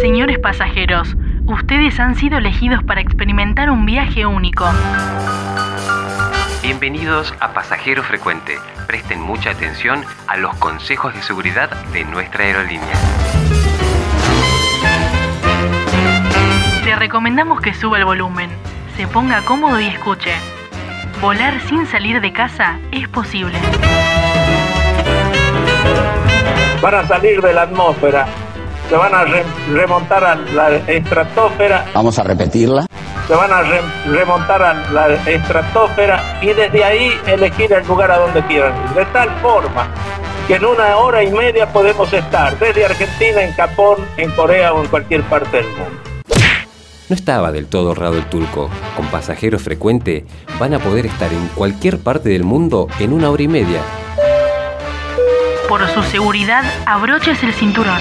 Señores pasajeros, ustedes han sido elegidos para experimentar un viaje único. Bienvenidos a Pasajero Frecuente. Presten mucha atención a los consejos de seguridad de nuestra aerolínea. Le recomendamos que suba el volumen, se ponga cómodo y escuche. Volar sin salir de casa es posible. Van a salir de la atmósfera, se van a re- remontar a la estratosfera, Vamos a repetirla. se van a re- remontar a la estratosfera y desde ahí elegir el lugar a donde quieran ir. De tal forma que en una hora y media podemos estar desde Argentina, en Japón, en Corea o en cualquier parte del mundo. No estaba del todo errado el turco. Con pasajero frecuente van a poder estar en cualquier parte del mundo en una hora y media. Por su seguridad, abroches el cinturón.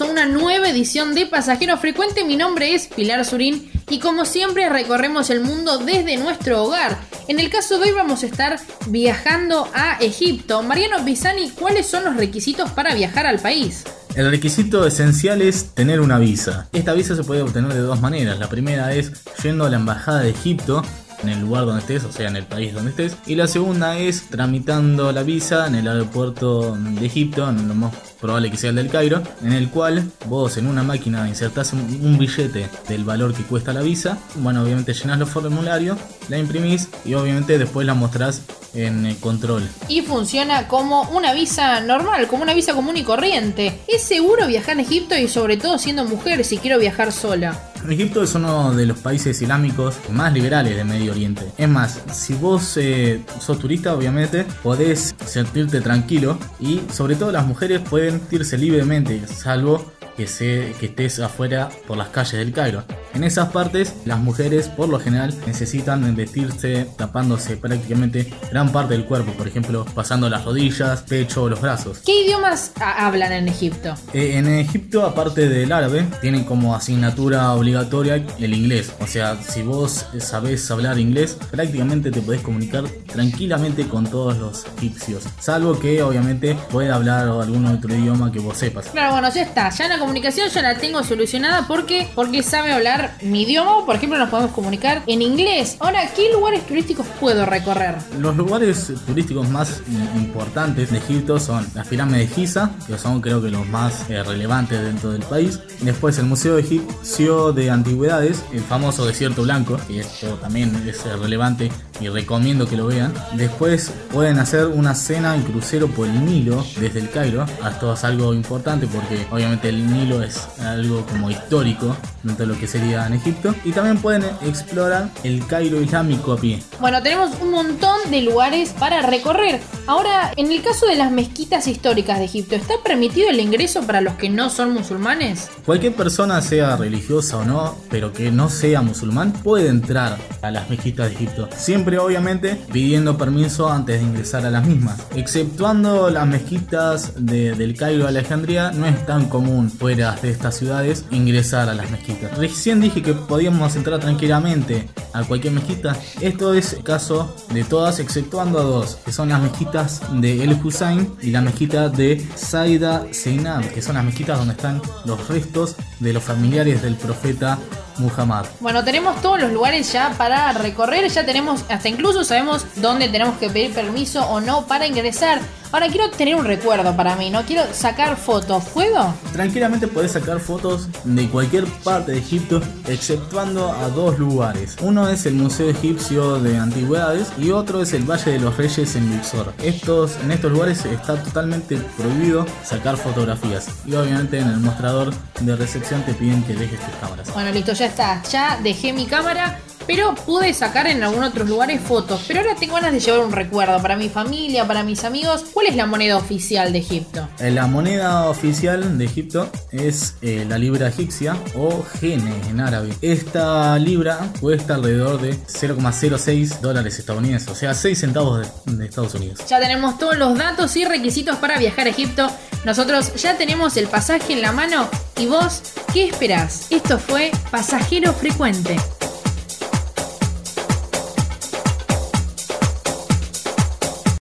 A una nueva edición de Pasajero Frecuente. Mi nombre es Pilar Surín y como siempre recorremos el mundo desde nuestro hogar. En el caso de hoy vamos a estar viajando a Egipto. Mariano Pisani, ¿cuáles son los requisitos para viajar al país? El requisito esencial es tener una visa. Esta visa se puede obtener de dos maneras. La primera es yendo a la embajada de Egipto en el lugar donde estés, o sea, en el país donde estés. Y la segunda es tramitando la visa en el aeropuerto de Egipto, lo más probable que sea el del Cairo, en el cual vos en una máquina insertás un, billete del valor que cuesta la visa. Bueno, obviamente llenás los formularios, la imprimís y obviamente después la mostrás en control. Y funciona como una visa normal, como una visa común y corriente. ¿Es seguro viajar a Egipto y sobre todo siendo mujer si quiero viajar sola? Egipto es uno de los países islámicos más liberales de Medio Oriente. Es más, si vos eh, sos turista, obviamente, podés sentirte tranquilo y sobre todo las mujeres pueden irse libremente, salvo que, se, que estés afuera por las calles del Cairo. En esas partes, las mujeres por lo general necesitan vestirse tapándose prácticamente gran parte del cuerpo, por ejemplo, pasando las rodillas, pecho o los brazos. ¿Qué idiomas ha- hablan en Egipto? Eh, en Egipto, aparte del árabe, tienen como asignatura obligatoria el inglés. O sea, si vos sabés hablar inglés, prácticamente te podés comunicar tranquilamente con todos los egipcios. Salvo que obviamente pueda hablar algún otro idioma que vos sepas. Claro, bueno, ya está. Ya la comunicación ya la tengo solucionada porque porque sabe hablar mi idioma. Por ejemplo, nos podemos comunicar en inglés. Ahora, ¿qué lugares turísticos puedo recorrer? Los lugares turísticos más importantes de Egipto son las pirámides de Giza, que son creo que los más eh, relevantes dentro del país. Después el Museo Egipcio de Antigüedades, el famoso Desierto Blanco, que esto también es eh, relevante y recomiendo que lo vean. Después pueden hacer una cena en crucero por el Nilo desde el Cairo. Esto es algo importante porque obviamente el Nilo es algo como histórico dentro de lo que sería en Egipto. Y también pueden explorar el Cairo islámico a pie. Bueno, tenemos un montón de lugares para recorrer. Ahora, en el caso de las mezquitas históricas de Egipto, ¿está permitido el ingreso para los que no son musulmanes? Cualquier persona, sea religiosa o no, pero que no sea musulmán, puede entrar a las mezquitas de Egipto. Siempre, obviamente, pidiendo permiso antes de ingresar a las mismas. Exceptuando las mezquitas de- del Cairo a Alejandría, no es tan común fuera de estas ciudades ingresar a las mezquitas. Recién dije que podíamos entrar tranquilamente a cualquier mezquita. Esto es el caso de todas, exceptuando a dos, que son las mezquitas de El Hussein y la mezquita de Saida Seinab, que son las mezquitas donde están los restos de los familiares del profeta Muhammad. Bueno, tenemos todos los lugares ya para recorrer, ya tenemos, hasta incluso sabemos dónde tenemos que pedir permiso o no para ingresar. Ahora quiero tener un recuerdo para mí, ¿no? Quiero sacar fotos, ¿puedo? Tranquilamente podés sacar fotos de cualquier parte de Egipto, exceptuando a dos lugares. Uno es el Museo Egipcio de Antigüedades y otro es el Valle de los Reyes en Luxor. Estos, en estos lugares está totalmente prohibido sacar fotografías y obviamente en el mostrador de recepción te piden que dejes tus cámaras. Bueno, listo, ya está. Ya dejé mi cámara, pero pude sacar en algunos otros lugares fotos. Pero ahora tengo ganas de llevar un recuerdo para mi familia, para mis amigos. ¿Cuál es la moneda oficial de Egipto? Eh, La moneda oficial de Egipto es eh, la libra egipcia o gene en árabe. Esta libra cuesta alrededor de 0,06 dólares estadounidenses, o sea, 6 centavos de, de Estados Unidos. Ya tenemos todos los datos y requisitos para viajar a Egipto. Nosotros ya tenemos el pasaje en la mano ¿Y vos qué esperás? Esto fue Pasajero Frecuente.